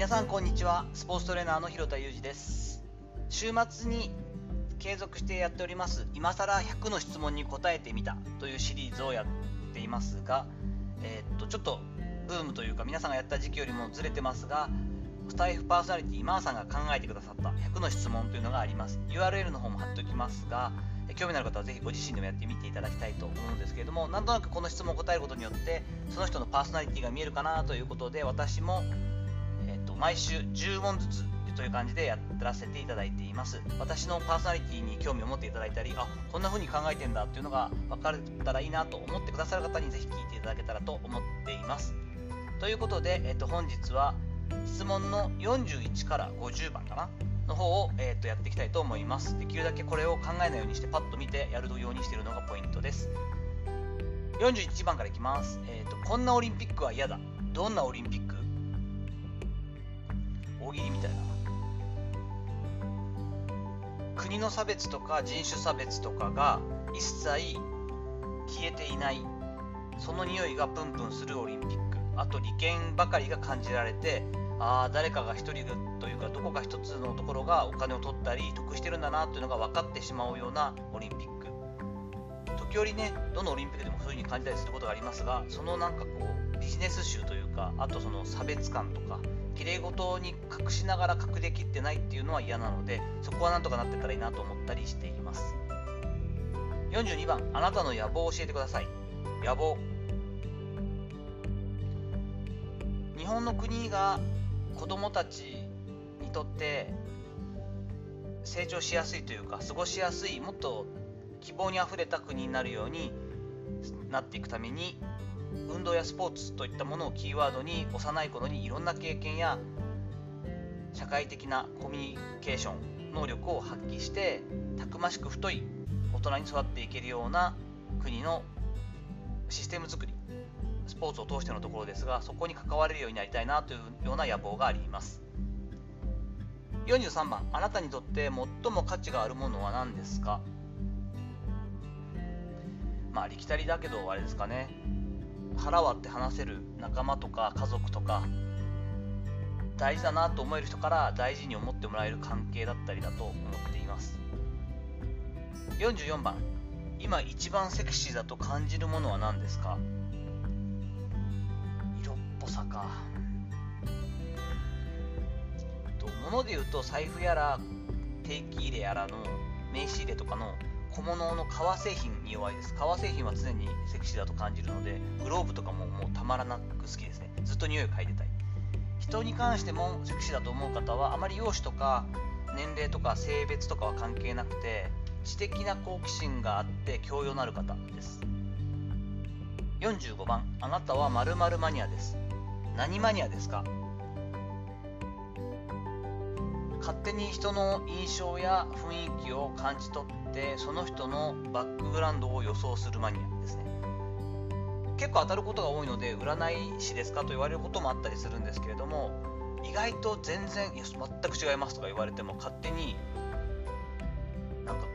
皆さんこんにちは。スポーツトレーナーの広田裕二です。週末に継続してやっております今更100の質問に答えてみたというシリーズをやっていますが、えー、っとちょっとブームというか皆さんがやった時期よりもずれてますがスタイフパーソナリティ今田さんが考えてくださった100の質問というのがあります。URL の方も貼っておきますが興味のある方はぜひご自身でもやってみていただきたいと思うんですけれどもなんとなくこの質問を答えることによってその人のパーソナリティが見えるかなということで私も毎週10問ずつという感じでやらせていただいています。私のパーソナリティに興味を持っていただいたりあこんな風に考えてんだっていうのが分かれたらいいなと思ってくださる方にぜひ聞いていただけたらと思っています。ということで、えっと、本日は質問の41から50番かな？の方を、えっと、やっていきたいと思います。できるだけこれを考えないようにしてパッと見てやるようにしているのがポイントです。41番からいきます、えっと、こんなオリンピックは嫌だ。どんなオリンピック？大喜利みたいな。国の差別とか人種差別とかが一切消えていない。その匂いがプンプンするオリンピック。あと利権ばかりが感じられてああ誰かが1人というかどこか1つのところがお金を取ったり得してるんだなというのが分かってしまうようなオリンピック。時折ねどのオリンピックでもそういう風に感じたりすることがありますがそのなんかこうビジネス集というかあとその差別感とか綺麗事に隠しながら隠れきってないっていうのは嫌なのでそこはなんとかなってたらいいなと思ったりしています。42番あなたの野望を教えてください。野望。日本の国が子供たちにとって成長しやすいというか過ごしやすいもっと希望にあふれた国になるようになっていくために運動やスポーツといったものをキーワードに幼い頃にいろんな経験や社会的なコミュニケーション能力を発揮してたくましく太い大人に育っていけるような国のシステム作りスポーツを通してのところですがそこに関われるようになりたいなというような野望があります。43番あなたにとって最も価値があるものは何ですか？まあありきたりだけどあれですかね。腹割って話せる仲間とか家族とか大事だなと思える人から大事に思ってもらえる関係だったりだと思っています。44番。今一番セクシーだと感じるものは何ですか？色っぽさか。と物で言うと財布やら定期入れやらの名刺入れとかの小物の革製品に弱いです。革製品は常にセクシーだと感じるのでグローブとかももうたまらなく好きですね。ずっと匂い嗅いでたい。人に関してもセクシーだと思う方はあまり容姿とか年齢とか性別とかは関係なくて知的な好奇心があって教養のある方です。45番。あなたは〇〇マニアです。何マニアですか？勝手に人の印象や雰囲気を感じ取ってその人のバックグラウンドを予想するマニアですね。結構当たることが多いので占い師ですかと言われることもあったりするんですけれども意外と全然いや全く違いますとか言われても勝手になんかこ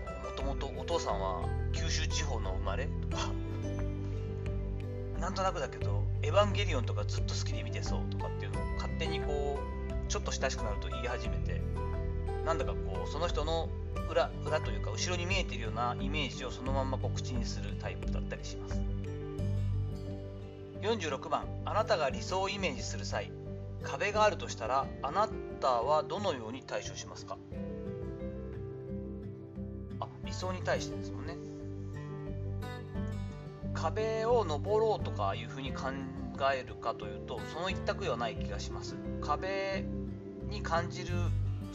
うもともとお父さんは九州地方の生まれとかなんとなくだけど「エヴァンゲリオン」とかずっと好きで見てそうとかっていうのを勝手にこうちょっと親しくなると言い始めてなんだかこうその人の裏裏というか後ろに見えているようなイメージをそのままこう口にするタイプだったりします。46番あなたが理想をイメージする際壁があるとしたらあなたはどのように対処しますか？あ理想に対してですもんね。壁を登ろうとかいうふうに考えるかというとその一択ではない気がします。壁に感じる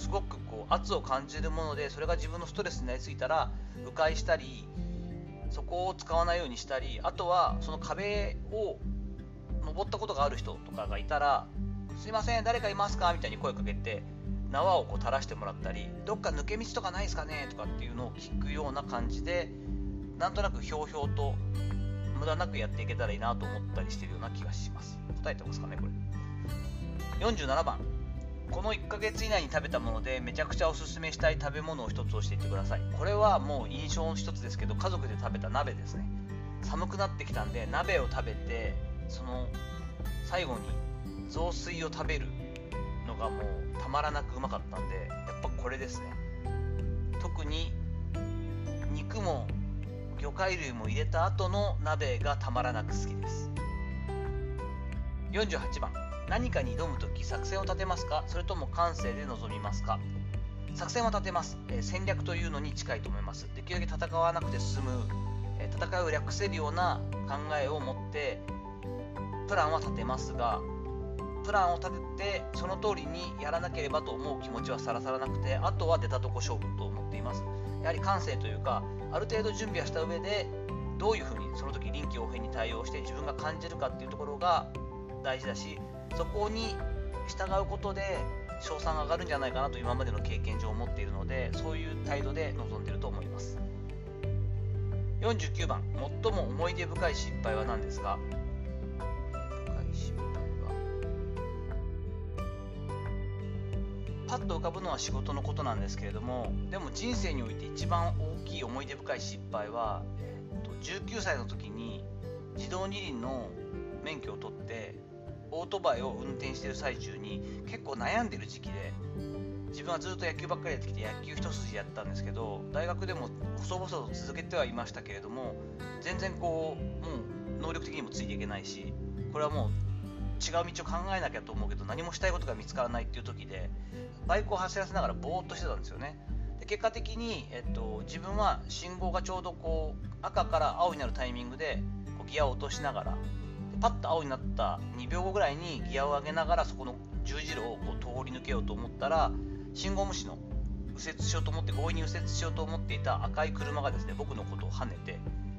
すごくこう圧を感じるものでそれが自分のストレスになりすぎたら迂回したりそこを使わないようにしたりあとはその壁を登ったことがある人とかがいたら「すいません誰かいますか?」みたいに声かけて縄をこう垂らしてもらったりどっか抜け道とかないですかね？とかっていうのを聞くような感じでなんとなくひょうひょうと無駄なくやっていけたらいいなと思ったりしてるような気がします。答えてますかねこれ。47番。この1ヶ月以内に食べたものでめちゃくちゃおすすめしたい食べ物を1つ教えてください。これはもう印象の1つですけど家族で食べた鍋ですね。寒くなってきたんで鍋を食べてその最後に雑炊を食べるのがもうたまらなくうまかったんでやっぱこれですね。特に肉も魚介類も入れた後の鍋がたまらなく好きです。48番。何かに挑む時作戦を立てますか？それとも感性で臨みますか？作戦は立てます、え、戦略というのに近いと思います。できるだけ戦わなくて進む、え、戦いを略せるような考えを持ってプランは立てますがプランを立ててその通りにやらなければと思う気持ちはさらさらなくてあとは出たとこ勝負と思っています。やはり感性というかある程度準備はした上でどういうふうにその時臨機応変に対応して自分が感じるかっていうところが大事だしそこに従うことで賞賛が上がるんじゃないかなと今までの経験上思っているのでそういう態度で臨んでいると思います。49番最も思い出深い失敗は何ですか？深い失敗は。パッと浮かぶのは仕事のことなんですけれどもでも人生において一番大きい思い出深い失敗は、えー、と19歳の時に自動二輪の免許を取ってオートバイを運転してる最中に結構悩んでる時期で自分はずっと野球ばっかりやってきて野球一筋やったんですけど大学でも細々と続けてはいましたけれども全然こうもう能力的にもついていけないしこれはもう違う道を考えなきゃと思うけど何もしたいことが見つからないっていう時でバイクを走らせながらぼーっとしてたんですよね。で結果的に、えっと、自分は信号がちょうどこう赤から青になるタイミングでこうギアを落としながらパッと青になった2秒後ぐらいにギアを上げながらそこの十字路をこう通り抜けようと思ったら信号無視の右折しようと思って強引に右折しようと思っていた赤い車がですね僕のことをはねて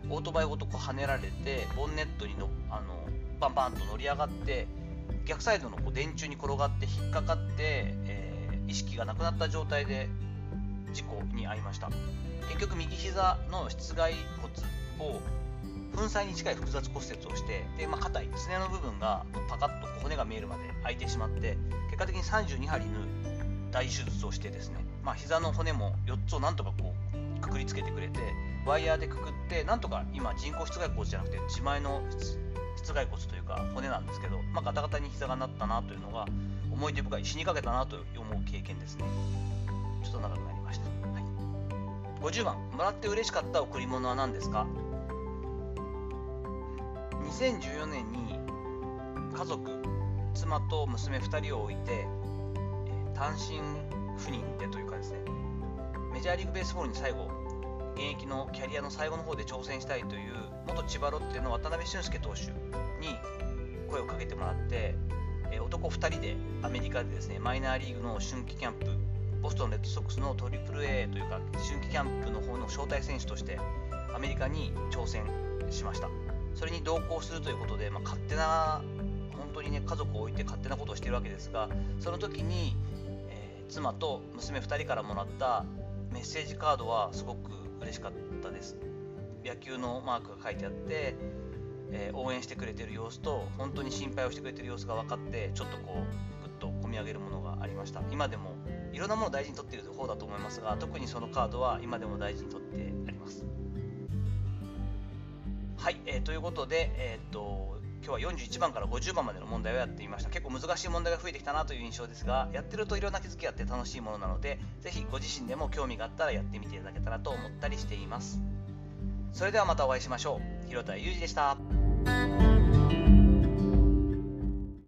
オートバイごとこう跳ねられてボンネットにのあのバンバンと乗り上がって逆サイドのこう電柱に転がって引っかかって、えー、意識がなくなった状態で事故に遭いました。結局右膝の室外骨を粉砕に近い複雑骨折をしてで、まあ、硬いすねの部分がパカッと骨が見えるまで開いてしまって結果的に32針縫う大手術をしてですね、まあ、膝の骨も4つをなんとかこうくくりつけてくれてワイヤーでくくってなんとか今人工室外骨じゃなくて自前の室外骨というか骨なんですけど、まあ、ガタガタに膝がなったなというのが思い出深い死にかけたなと思う経験ですね。ちょっと長くなりました、はい、50番。もらって嬉しかった贈り物は何ですか？2014年に家族妻と娘2人を置いて単身赴任でというかですねメジャーリーグベースボールに最後現役のキャリアの最後の方で挑戦したいという元千葉ロッテの渡辺俊介投手に声をかけてもらって、え男2人でアメリカでですねマイナーリーグの春季キャンプボストンレッドソックスのトリプル A というか春季キャンプの方の招待選手としてアメリカに挑戦しました。それに同行するということで、まあ、勝手な本当にね家族を置いて勝手なことをしてるわけですがその時に、えー、妻と娘2人からもらったメッセージカードはすごく嬉しかったです。野球のマークが書いてあって、えー、応援してくれてる様子と本当に心配をしてくれてる様子が分かってちょっとこうぐっと込み上げるものがありました。今でもいろんなものを大事に取っている方だと思いますが特にそのカードは今でも大事に取ってあります。はい、えー、ということで、えー、っと今日は41番から50番までの問題をやってみました。結構難しい問題が増えてきたなという印象ですがやってるといろんな気づきがあって楽しいものなので是非ご自身でも興味があったらやってみていただけたらと思ったりしています。それではまたお会いしましょう。広田裕二でした。